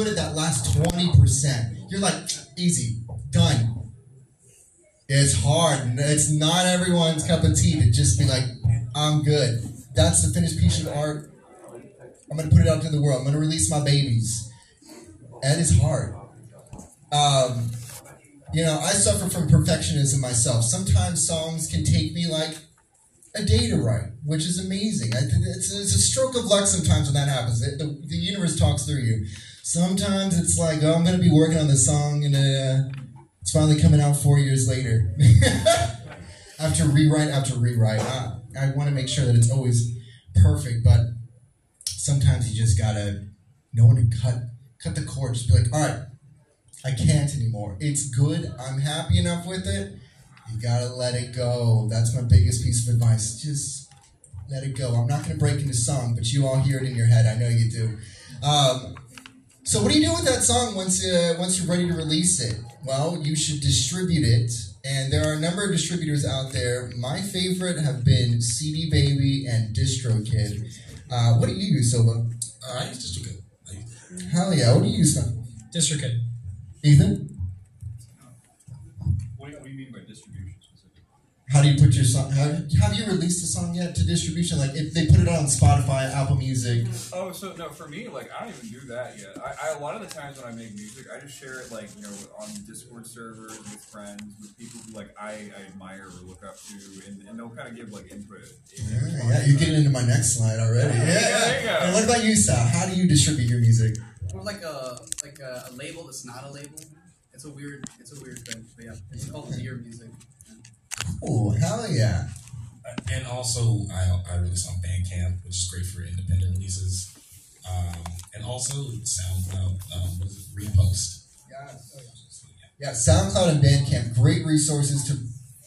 Put it that last 20%. You're like, easy, done. It's hard. It's not everyone's cup of tea to just be like, I'm good. That's the finished piece of art. I'm going to put it out to the world. I'm going to release my babies. And it's hard. Um, you know, I suffer from perfectionism myself. Sometimes songs can take me like a day to write, which is amazing. It's, a stroke of luck sometimes when that happens. The universe talks through you. Sometimes it's like, oh, I'm going to be working on this song and uh, it's finally coming out four years later. after rewrite after rewrite. I, I want to make sure that it's always perfect, but sometimes you just gotta know when to cut cut the cord. Just be like, all right, I can't anymore. It's good. I'm happy enough with it. You gotta let it go. That's my biggest piece of advice. Just let it go. I'm not gonna break into song, but you all hear it in your head. I know you do. Um, so what do you do with that song once uh, once you're ready to release it? Well, you should distribute it, and there are a number of distributors out there. My favorite have been CD Baby and DistroKid. Uh, what do you use, Silva? Uh, I use DistroKid. Hell yeah! What do you use, now? DistroKid. Ethan? What, what do you mean by distribution specifically? How do you put your song? Have, have you released a song yet to distribution? Like if they put it on Spotify, Apple Music. Oh, so no, for me, like I don't even do that yet. I, I a lot of the times when I make music, I just share it like you know on Discord servers with friends, with people who like I, I admire or look up to, and, and they'll kind of give like input. Yeah, yeah, you're getting into my next slide already. Yeah, Yeah, there you go. And what about you, Sal? How do you distribute your music? Or like a like a, a label that's not a label. It's a weird it's a weird thing. But yeah, it's called Dear Music. Oh, hell yeah! And also, I, I release on Bandcamp, which is great for independent releases. Um, and also SoundCloud, um, what is it, Repost. Yeah. Yeah, SoundCloud and Bandcamp, great resources to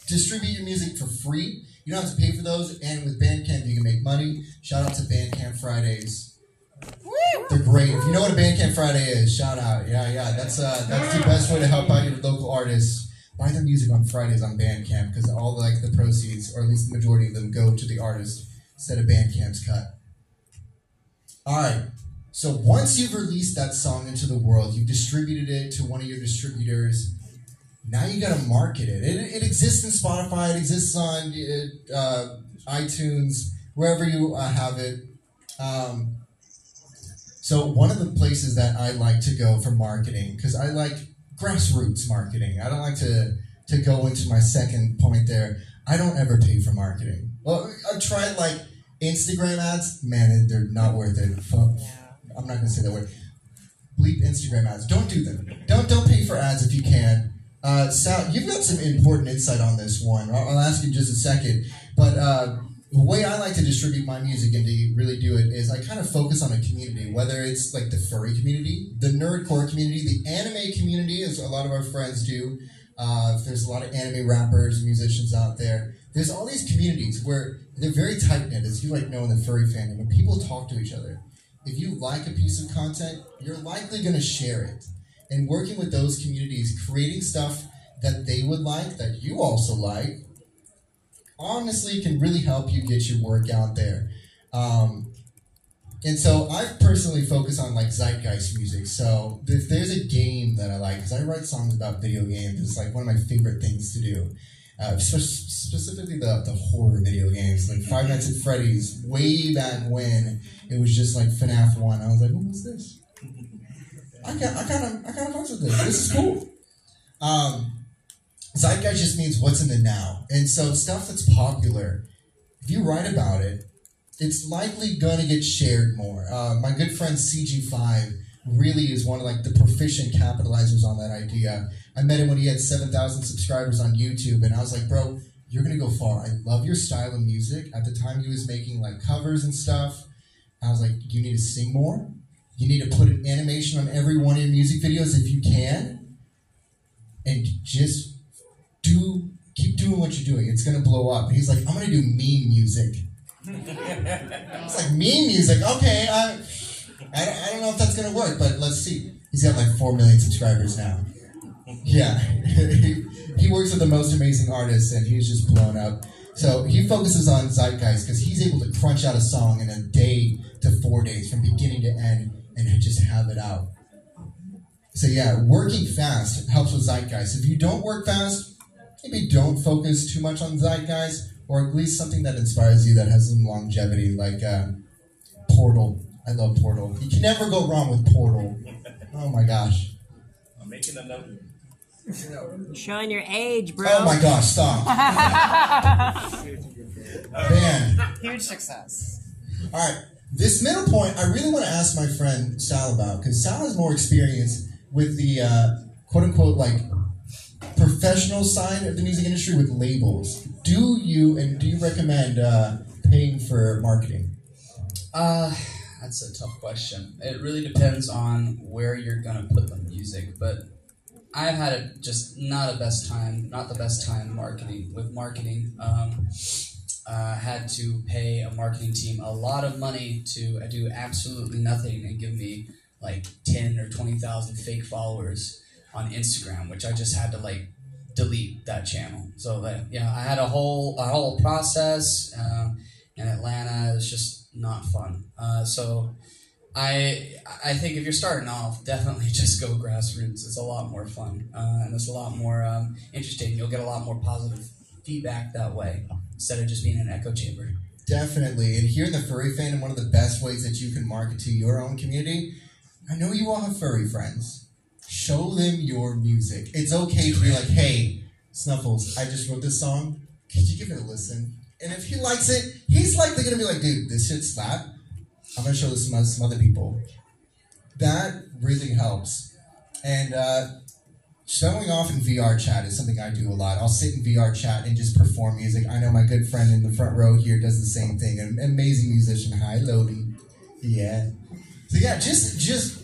distribute your music for free. You don't have to pay for those, and with Bandcamp, you can make money. Shout out to Bandcamp Fridays. They're great. If you know what a Bandcamp Friday is, shout out. Yeah, yeah, that's uh, that's the best way to help out your local artists. Buy their music on Fridays on Bandcamp because all like the proceeds, or at least the majority of them, go to the artist instead of Bandcamp's cut. All right. So once you've released that song into the world, you've distributed it to one of your distributors. Now you got to market it. it. It exists in Spotify. It exists on uh, iTunes, wherever you uh, have it. Um, so one of the places that I like to go for marketing, because I like grassroots marketing. I don't like to to go into my second point there. I don't ever pay for marketing. Well, I've tried like Instagram ads. Man, they're not worth it. Fuck. I'm not gonna say that word. Bleep Instagram ads. Don't do them. Don't don't pay for ads if you can. Uh, Sal, you've got some important insight on this one. I'll, I'll ask you in just a second. But uh, the way I like to distribute my music and to really do it is I kind of focus on a community, whether it's like the furry community, the nerdcore community, the anime community, as a lot of our friends do. Uh, there's a lot of anime rappers, and musicians out there. There's all these communities where they're very tight knit, as you like know in the furry fandom, when people talk to each other. If you like a piece of content, you're likely going to share it. And working with those communities, creating stuff that they would like, that you also like, honestly can really help you get your work out there. Um, and so I personally focus on like zeitgeist music. So if there's a game that I like, because I write songs about video games, it's like one of my favorite things to do. Uh, specifically the, the horror video games, like Five Nights at Freddy's, way back when it was just like FNAF 1. I was like, what was this? I kind of, I kind of, I kind of fucks with this. This is cool. Um, zeitgeist just means what's in the now, and so stuff that's popular. If you write about it, it's likely gonna get shared more. Uh, my good friend CG5 really is one of like the proficient capitalizers on that idea. I met him when he had seven thousand subscribers on YouTube, and I was like, bro, you're gonna go far. I love your style of music. At the time, he was making like covers and stuff. I was like, you need to sing more. You need to put an animation on every one of your music videos if you can, and just do keep doing what you're doing. It's gonna blow up. And he's like, I'm gonna do meme music. It's like meme music. Okay, I, I, I don't know if that's gonna work, but let's see. He's got like four million subscribers now. Yeah, he, he works with the most amazing artists, and he's just blown up. So he focuses on zeitgeist because he's able to crunch out a song in a day to four days, from beginning to end, and just have it out. So yeah, working fast helps with zeitgeist. If you don't work fast, maybe don't focus too much on zeitgeist, or at least something that inspires you that has some longevity, like uh, Portal. I love Portal. You can never go wrong with Portal. Oh my gosh. I'm making a note. Showing your age, bro. Oh my gosh, stop. Man. Huge success. All right. This middle point, I really want to ask my friend Sal about because Sal has more experience with the uh, quote unquote like professional side of the music industry with labels. Do you and do you recommend uh, paying for marketing? Uh, that's a tough question. It really depends on where you're gonna put the music, but I've had just not a best time, not the best time marketing with marketing. Um, uh, had to pay a marketing team a lot of money to do absolutely nothing and give me like ten or twenty thousand fake followers on Instagram, which I just had to like delete that channel. So that you know, I had a whole a whole process um, in Atlanta. It was just not fun. Uh, so I I think if you're starting off, definitely just go grassroots. It's a lot more fun uh, and it's a lot more um, interesting. You'll get a lot more positive feedback that way instead of just being an echo chamber. Definitely. And here in the furry fandom, one of the best ways that you can market to your own community, I know you all have furry friends. Show them your music. It's okay to be like, hey, Snuffles, I just wrote this song. Could you give it a listen? And if he likes it, he's likely gonna be like, dude, this shit slap. I'm gonna show this to some other people. That really helps. And uh, Showing off in VR chat is something I do a lot. I'll sit in VR chat and just perform music. I know my good friend in the front row here does the same thing. An amazing musician. Hi, Lodi. Yeah. So yeah, just just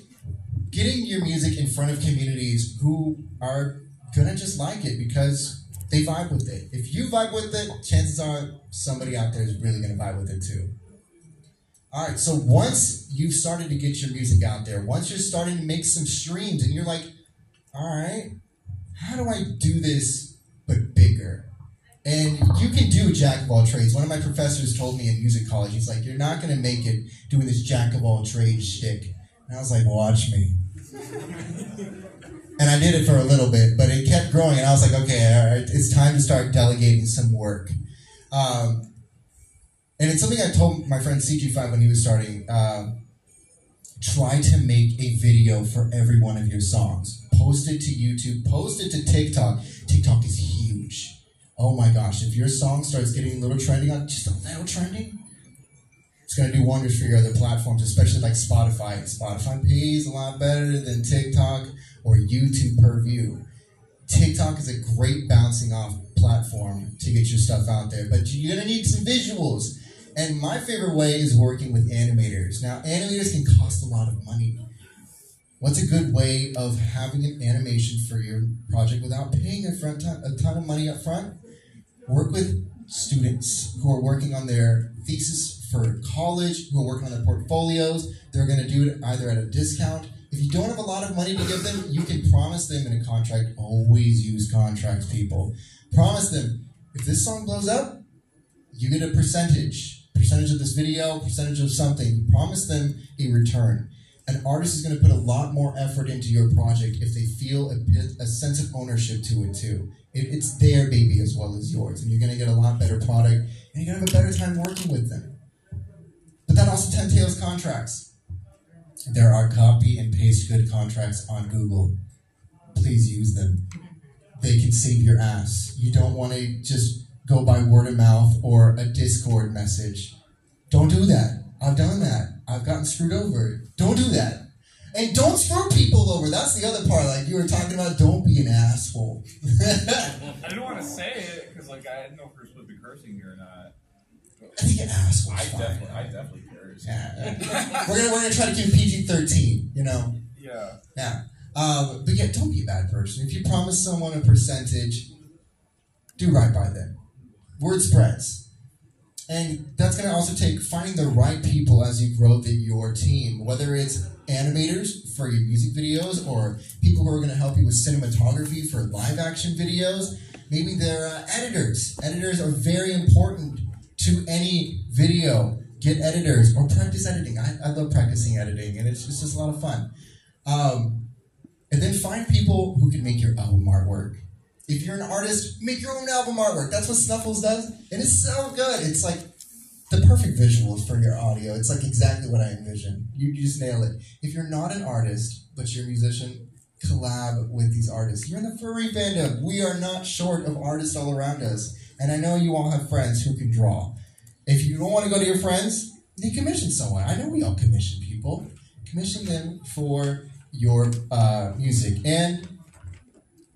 getting your music in front of communities who are gonna just like it because they vibe with it. If you vibe with it, chances are somebody out there is really gonna vibe with it too. All right, so once you've started to get your music out there, once you're starting to make some streams, and you're like, all right, how do I do this but bigger? And you can do jack of all trades. One of my professors told me in music college, he's like, you're not going to make it doing this jack of all trades shtick. And I was like, watch me. And I did it for a little bit, but it kept growing. And I was like, okay, all right, it's time to start delegating some work. Um, and it's something I told my friend CG5 when he was starting. Uh, try to make a video for every one of your songs post it to YouTube, post it to TikTok. TikTok is huge. Oh my gosh, if your song starts getting a little trending just a little trending, it's gonna do wonders for your other platforms, especially like Spotify. Spotify pays a lot better than TikTok or YouTube per view. TikTok is a great bouncing off platform to get your stuff out there, but you're gonna need some visuals. And my favorite way is working with animators. Now, animators can cost a lot of money. What's a good way of having an animation for your project without paying a, front ton, a ton of money up front? Work with students who are working on their thesis for college, who are working on their portfolios. They're going to do it either at a discount. If you don't have a lot of money to give them, you can promise them in a contract. Always use contracts, people. Promise them if this song blows up, you get a percentage, percentage of this video, percentage of something. Promise them a return an artist is going to put a lot more effort into your project if they feel a, a sense of ownership to it too. It, it's their baby as well as yours, and you're going to get a lot better product, and you're going to have a better time working with them. That also entails contracts. There are copy and paste good contracts on Google. Please use them. They can save your ass. You don't want to just go by word of mouth or a Discord message. Don't do that. I've done that. I've gotten screwed over. Don't do that. And don't screw people over. That's the other part. Like you were talking about, don't be an asshole. I didn't want to say it because, like, I didn't know if we are supposed to be cursing here or not. I think an asshole. I definitely, I definitely curse. Yeah. we're gonna we're gonna try to keep PG thirteen. You know. Yeah. Yeah. Um, but yeah, don't be a bad person. If you promise someone a percentage, do right by them. Word spreads. And that's going to also take finding the right people as you grow the, your team, whether it's animators for your music videos or people who are going to help you with cinematography for live action videos. Maybe they're uh, editors. Editors are very important to any video. Get editors or practice editing. I, I love practicing editing, and it's just, it's just a lot of fun. Um, And then find people who can make your album artwork. If you're an artist, make your own album artwork. That's what Snuffles does. And it's so good. It's like the perfect visuals for your audio. It's like exactly what I envision. You, you just nail it. If you're not an artist, but you're a musician, collab with these artists. You're in the furry fandom. We are not short of artists all around us. And I know you all have friends who can draw. If you don't want to go to your friends, then commission someone. I know we all commission people. Commission them for your uh, music. And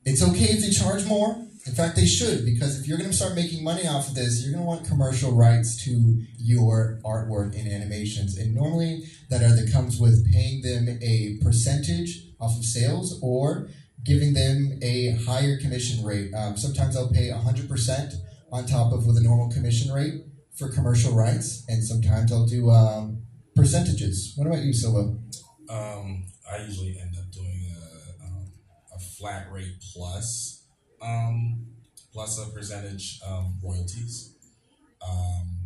it's okay if they charge more. In fact, they should, because if you're going to start making money off of this, you're going to want commercial rights to your artwork and animations. And normally, that either comes with paying them a percentage off of sales or giving them a higher commission rate. Um, sometimes I'll pay 100% on top of with a normal commission rate for commercial rights, and sometimes I'll do um, percentages. What about you, Solo? Um, I usually end up doing a, um, a flat rate plus um, plus a percentage um, royalties um,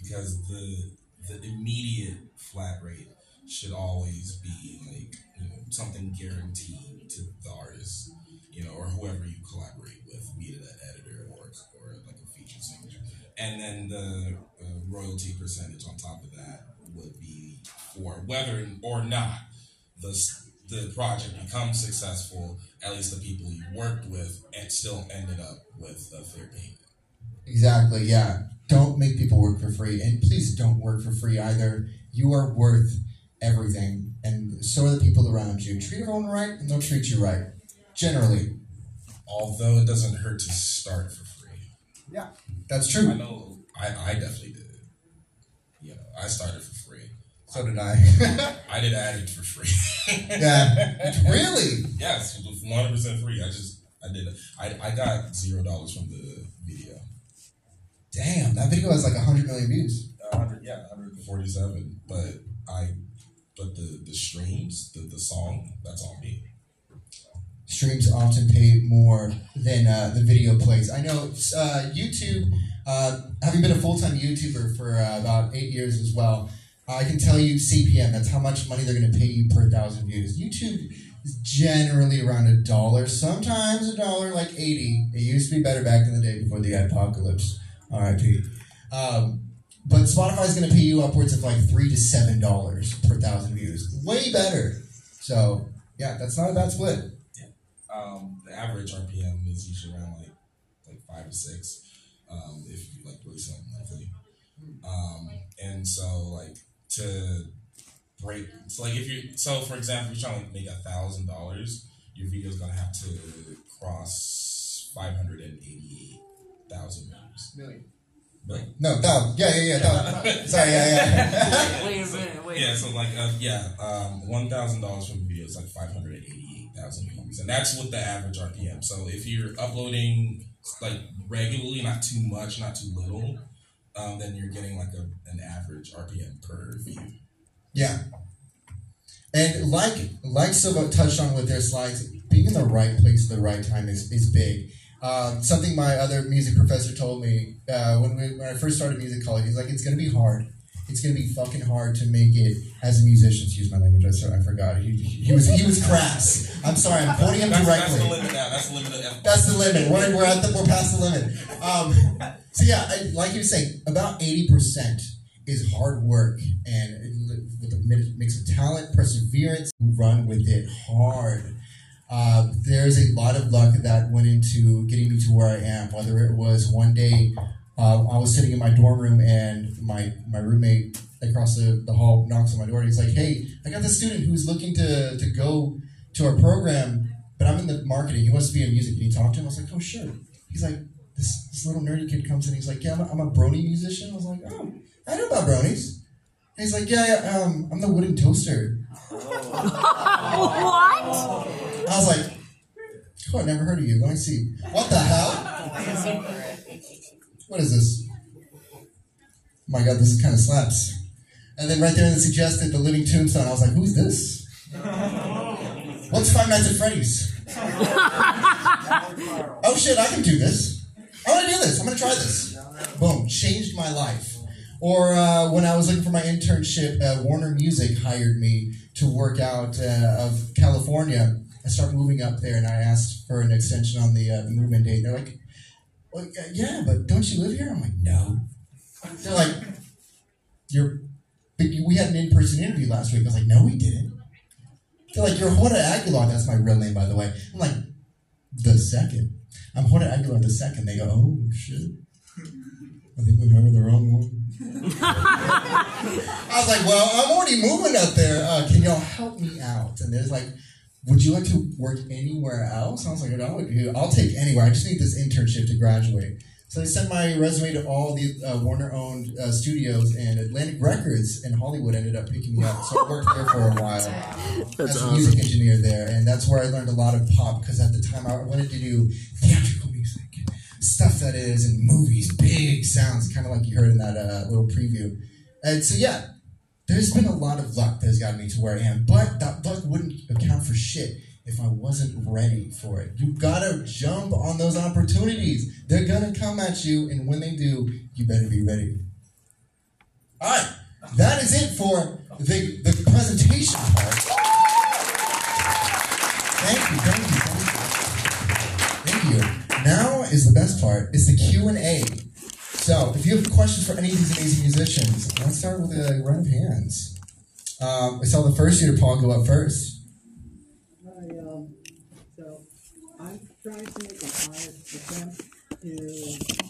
because the the immediate flat rate should always be like you know something guaranteed to the artist you know or whoever you collaborate with be it an editor and then the uh, royalty percentage on top of that would be for whether or not the the project becomes successful, at least the people you worked with and still ended up with a fair payment. Exactly, yeah. Don't make people work for free. And please don't work for free either. You are worth everything. And so are the people around you. Treat everyone right, and they'll treat you right. Generally. Although it doesn't hurt to start for free. Yeah. That's true. I know I, I definitely did. Yeah, I started for free. So did I. I did Addict for free. yeah. Really? yes, one hundred percent free. I just I did. I, I got zero dollars from the video. Damn, that video has like 100 million views. 100, yeah, 147. But I, but the the streams, the the song, that's all me. Streams often pay more than uh, the video plays. I know uh, YouTube, uh, having been a full time YouTuber for uh, about eight years as well, I can tell you CPM, that's how much money they're going to pay you per thousand views. YouTube is generally around a dollar, sometimes a dollar like 80. It used to be better back in the day before the adpocalypse. RIP. Um, but is going to pay you upwards of like three to seven dollars per thousand views. Way better. So, yeah, that's not a bad split. Um, the average RPM is usually around like like five to six. Um, if you like release something monthly. Um, and so like to break, so like if you so for example, you're trying to make a thousand dollars, your video is gonna have to cross five hundred and eighty-eight thousand views. Million. Million. No, down. Yeah, yeah, yeah, down. Sorry, yeah, yeah. Wait a minute, wait. Yeah, so like uh, yeah, um, one thousand dollars from the video is like five hundred and eighty-eight thousand views, and that's with the average RPM. So if you're uploading like regularly, not too much, not too little, um, then you're getting like a, an average RPM per view. yeah. And like like Silva touched on with their slides, being in the right place at the right time is, is big. Um, something my other music professor told me uh, when, we, when I first started music college, he's like, it's going to be hard. It's going to be fucking hard to make it as a musician. Excuse my language. I, sorry, I forgot. He, he was he was crass. I'm sorry. I'm quoting him That's, that's directly. the limit now. That's the limit That's the limit. We're, we're at the we're past the limit. Um, so yeah, I, like you were saying, about eighty percent is hard work and it- with a mix of talent, perseverance, run with it hard. Uh, there's a lot of luck that went into getting me to where I am. Whether it was one day uh, I was sitting in my dorm room and my my roommate across the, the hall knocks on my door and he's like, "Hey, I got this student who's looking to to go to our program." but I'm in the marketing. He wants to be in music. Can you talk to him? I was like, oh, sure. He's like, this, this little nerdy kid comes in. He's like, yeah, I'm a, I'm a brony musician. I was like, oh, I know about bronies. And he's like, yeah, yeah um, I'm the WoodenToaster. What? I was like, oh, I never heard of you. Let me see. What the hell? What is this? Oh my God, this kind of slaps. And then right there, it suggested the Living Tombstone. I was like, who's this? What's Five Nights at Freddy's? oh shit, I can do this. I'm gonna do this. I'm to try this. Boom, changed my life. Or uh, when I was looking for my internship, uh, Warner Music hired me to work out uh, of California. I start moving up there, and I asked for an extension on the uh, the move-in date. They're like, well, yeah, yeah, but don't you live here? I'm like, no. They're like, you're. We had an in-person interview last week. I was like, no, we didn't. They're like, you're Jorge Aguilar. That's my real name, by the way. I'm like, the second. I'm Jorge Aguilar the second. They go, oh shit. I think we heard the wrong one. I was like, well, I'm already moving up there. Uh, can y'all help me out? And there's like, would you like to work anywhere else? And I was like, no, I'll take anywhere. I just need this internship to graduate. So I sent my resume to all the uh, Warner-owned uh, studios, and Atlantic Records in Hollywood ended up picking me up. So I worked there for a while That's as a awesome. music engineer there, and that's where I learned a lot of pop. Because at the time I wanted to do theatrical stuff that is in movies, big sounds, kind of like you heard in that uh, little preview. And so yeah, there's been a lot of luck that's gotten me to where I am, but that luck wouldn't account for shit if I wasn't ready for it. You gotta jump on those opportunities. They're gonna come at you, and when they do, you better be ready. All right, that is it for the, the presentation part. Thank you, Is the best part. It's the Q and A. So, if you have questions for any of these amazing musicians, let's start with a round of hands. Um, I saw the first year Paul go up first. Hi, um, so I'm trying to make a higher attempt to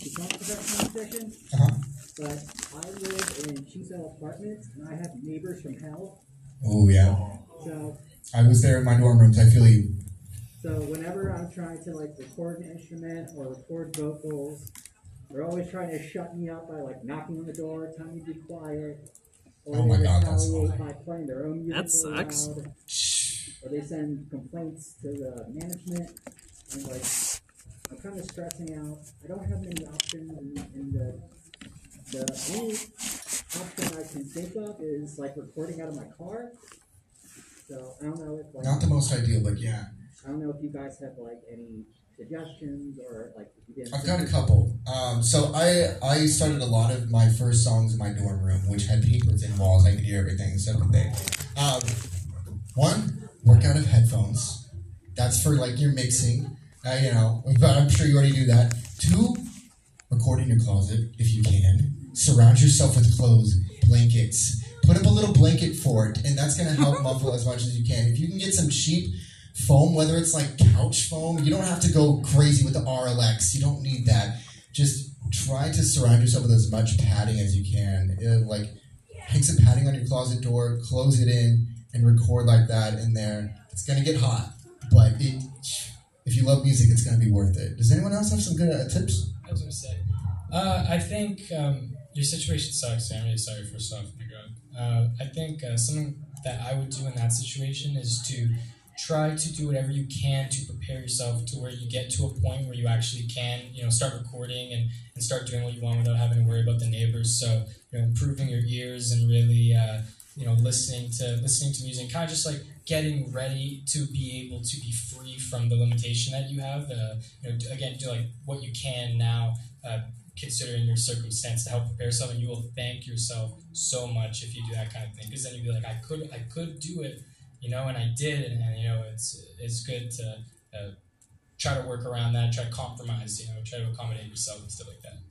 become a professional musician, Uh-huh. but I live in two-cell apartments and I have neighbors from hell. Oh yeah, So, I was there in my dorm rooms. I feel you. So whenever I'm trying to like record an instrument or record vocals, they're always trying to shut me up by like knocking on the door, telling me to be quiet. Oh or Oh my God, that's retaliate by playing their own music That sucks. loud. or they send complaints to the management and like I'm kind of stressing out. I don't have many options in, in the the only option I can think of is like recording out of my car. So I don't know if like Not the most ideal, but yeah. I don't know if you guys have like any suggestions or like if you didn't I've got a couple. Um, so I I started a lot of my first songs in my dorm room, which had papers in walls. I could hear everything. So could they. Um, one, work out of headphones. That's for like your mixing. Uh, you know, but I'm sure you already do that. Two, record in your closet if you can. Surround yourself with clothes, blankets. Put up a little blanket fort, and that's gonna help muffle as much as you can. If you can get some cheap foam, whether it's like couch foam, you don't have to go crazy with the Auralex. You don't need that. Just try to surround yourself with as much padding as you can. Uh, like, hang some padding on your closet door, close it in, and record like that in there. It's gonna get hot, but it, if you love music, it's gonna be worth it. Does anyone else have some good uh, tips? I was gonna say, uh, I think um, your situation sucks. I'm really sorry for. My God, uh, I think uh, something that I would do in that situation is to try to do whatever you can to prepare yourself to where you get to a point where you actually can, you know, start recording and, and start doing what you want without having to worry about the neighbors. So, you know, improving your ears and really, uh, you know, listening to listening to music, kind of just like getting ready to be able to be free from the limitation that you have. Uh, you know, again, do like what you can now, uh, considering your circumstance to help prepare yourself, and you will thank yourself so much if you do that kind of thing. Because then you'll be like, I could, I could do it, you know, and I did, and, and you know, it's it's good to uh, try to work around that, try to compromise, you know, try to accommodate yourself and stuff like that.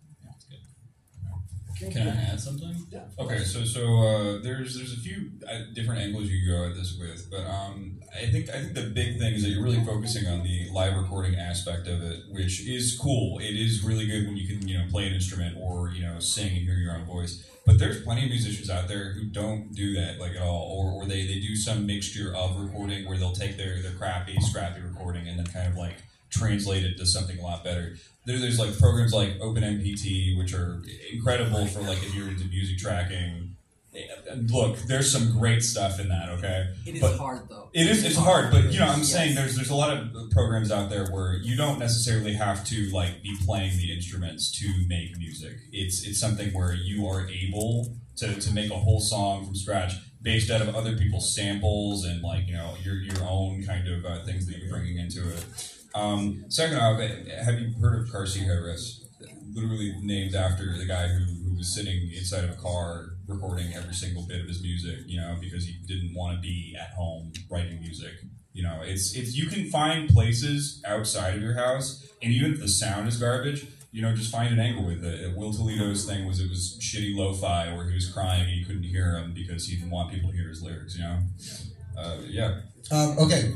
Yeah, it's good. Can I add something? Yeah. Okay, so so uh, there's there's a few uh, different angles you go at this with, but um, I think I think the big thing is that you're really focusing on the live recording aspect of it, which is cool. It is really good when you can you know play an instrument or you know sing and hear your own voice. But there's plenty of musicians out there who don't do that like at all, or, or they, they do some mixture of recording where they'll take their, their crappy, scrappy recording and then kind of like translate it to something a lot better. There, there's like programs like OpenMPT, which are incredible for like if you're into music tracking. And Look, there's some great stuff in that. Okay, It is But- hard though. it is. It's hard, but you know, I'm Yes. saying there's there's a lot of programs out there where you don't necessarily have to like be playing the instruments to make music. It's it's something where you are able to, to make a whole song from scratch based out of other people's samples and like you know your your own kind of uh, things that you're bringing into it. Um, second off, have you heard of car seat headrest? Literally named after the guy who, who was sitting inside of a car recording every single bit of his music, you know, because he didn't want to be at home writing music. You know, it's it's you can find places outside of your house, and even if the sound is garbage, you know, just find an angle with it. Will Toledo's thing was it was shitty lo-fi, where he was crying and you couldn't hear him because he didn't want people to hear his lyrics. You know, uh, yeah. Um, okay.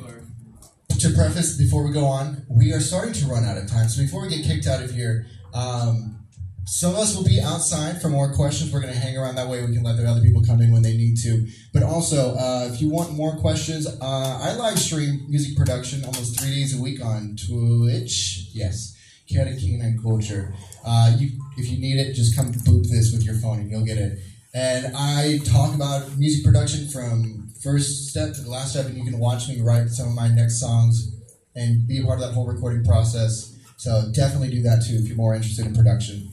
To preface, before we go on, we are starting to run out of time. So before we get kicked out of here, um, some of us will be outside for more questions. We're going to hang around that way. We can let the other people come in when they need to. But also, uh, if you want more questions, uh, I live stream music production almost three days a week on Twitch. Yes, Chaotic Canine Culture. Uh, you, if you need it, just come boop this with your phone and you'll get it. And I talk about music production from first step to the last step, and you can watch me write some of my next songs and be a part of that whole recording process. So definitely do that too if you're more interested in production.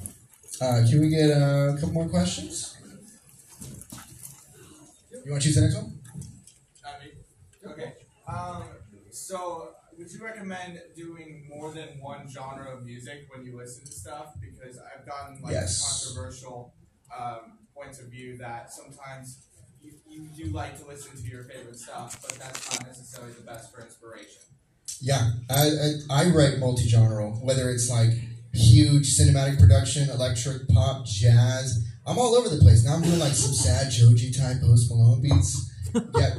Uh, can we get a couple more questions? You want to choose the next one? Okay. Um, so, would you recommend doing more than one genre of music when you listen to stuff? Because I've gotten like Yes. controversial um, points of view that sometimes you, you do like to listen to your favorite stuff, but that's not necessarily the best for inspiration. Yeah, I, I, I write multi-genre, whether it's like huge cinematic production, electric, pop, jazz. I'm all over the place. Now I'm doing like some sad Joji type Post Malone beats. Yeah,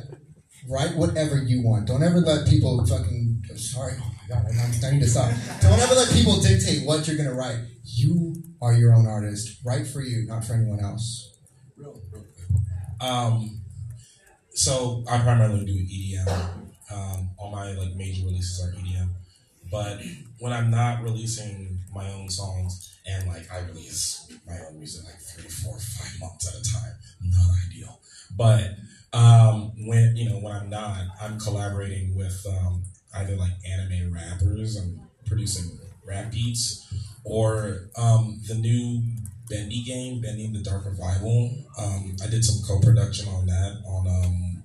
write whatever you want. Don't ever let people fucking. Sorry, oh my god, I, I need to stop. Don't ever let people dictate what you're gonna write. You are your own artist. Write for you, not for anyone else. Real, real. Um, so I primarily do EDM. Um, all my like major releases are EDM, but when I'm not releasing my own songs and like I release my own music like three, four, five months at a time, not ideal. But um, when you know when I'm not, I'm collaborating with um, either like anime rappers. I'm producing rap beats, or um, the new Bendy game, Bendy and the Dark Revival. Um, I did some co-production on that on um,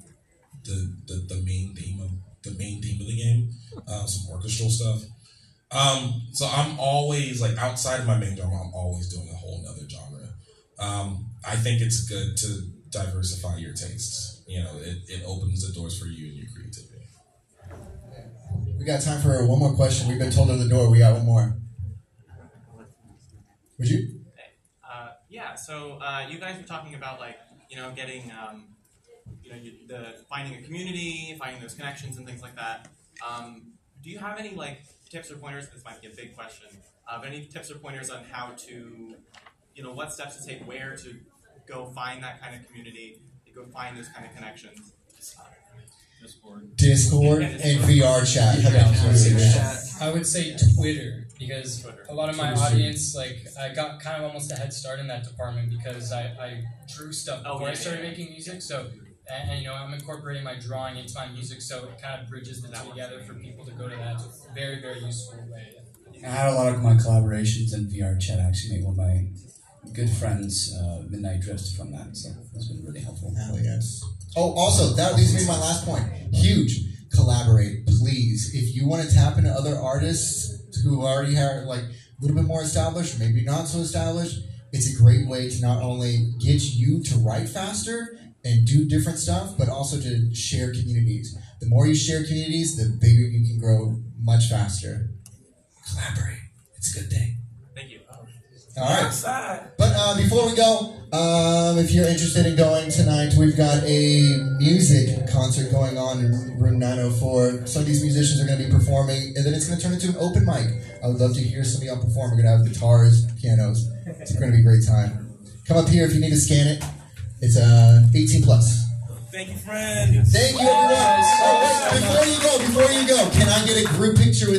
the, the the main theme of the main theme of the game, uh, some orchestral stuff. Um, so I'm always like outside of my main genre, I'm always doing a whole nother genre. Um, I think it's good to diversify your tastes. You know, it, it opens the doors for you and your creativity. We got time for one more question. We've been told at the door. We got one more. Would you? Uh, yeah, so uh, you guys were talking about like you know getting um, you know you, the finding a community, finding those connections and things like that. Um, do you have any like tips or pointers? This might be a big question. Uh, any tips or pointers on how to you know what steps to take, where to go find that kind of community, to go find those kind of connections. Discord. Discord and VR chat. I would say Twitter because a lot of my audience, like, I got kind of almost a head start in that department because I, I drew stuff Oh, before I started yeah, making music. So, and, and, you know, I'm incorporating my drawing into my music, so it kind of bridges the two together for people to go to that. It's a very, very useful way. I had a lot of my collaborations in VR chat. I actually made one of my good friends, uh, Midnight Drift, from that. So that's been really helpful. Hell yes. Oh, also, that leads me to my last point. Huge. Collaborate, please. If you want to tap into other artists who already are like a little bit more established, maybe not so established, it's a great way to not only get you to write faster and do different stuff, but also to share communities. The more you share communities, the bigger you can grow much faster. Collaborate. It's a good thing. All right. But uh, before we go, um, if you're interested in going tonight, we've got a music concert going on in room 904. Some of these musicians are going to be performing, and then it's going to turn into an open mic. I would love to hear some of y'all perform. We're going to have guitars, pianos. It's going to be a great time. Come up here if you need to scan it. It's uh, 18 plus. Thank you, friend. Thank you, everyone. Oh, wait, before you go, before you go, can I get a group picture with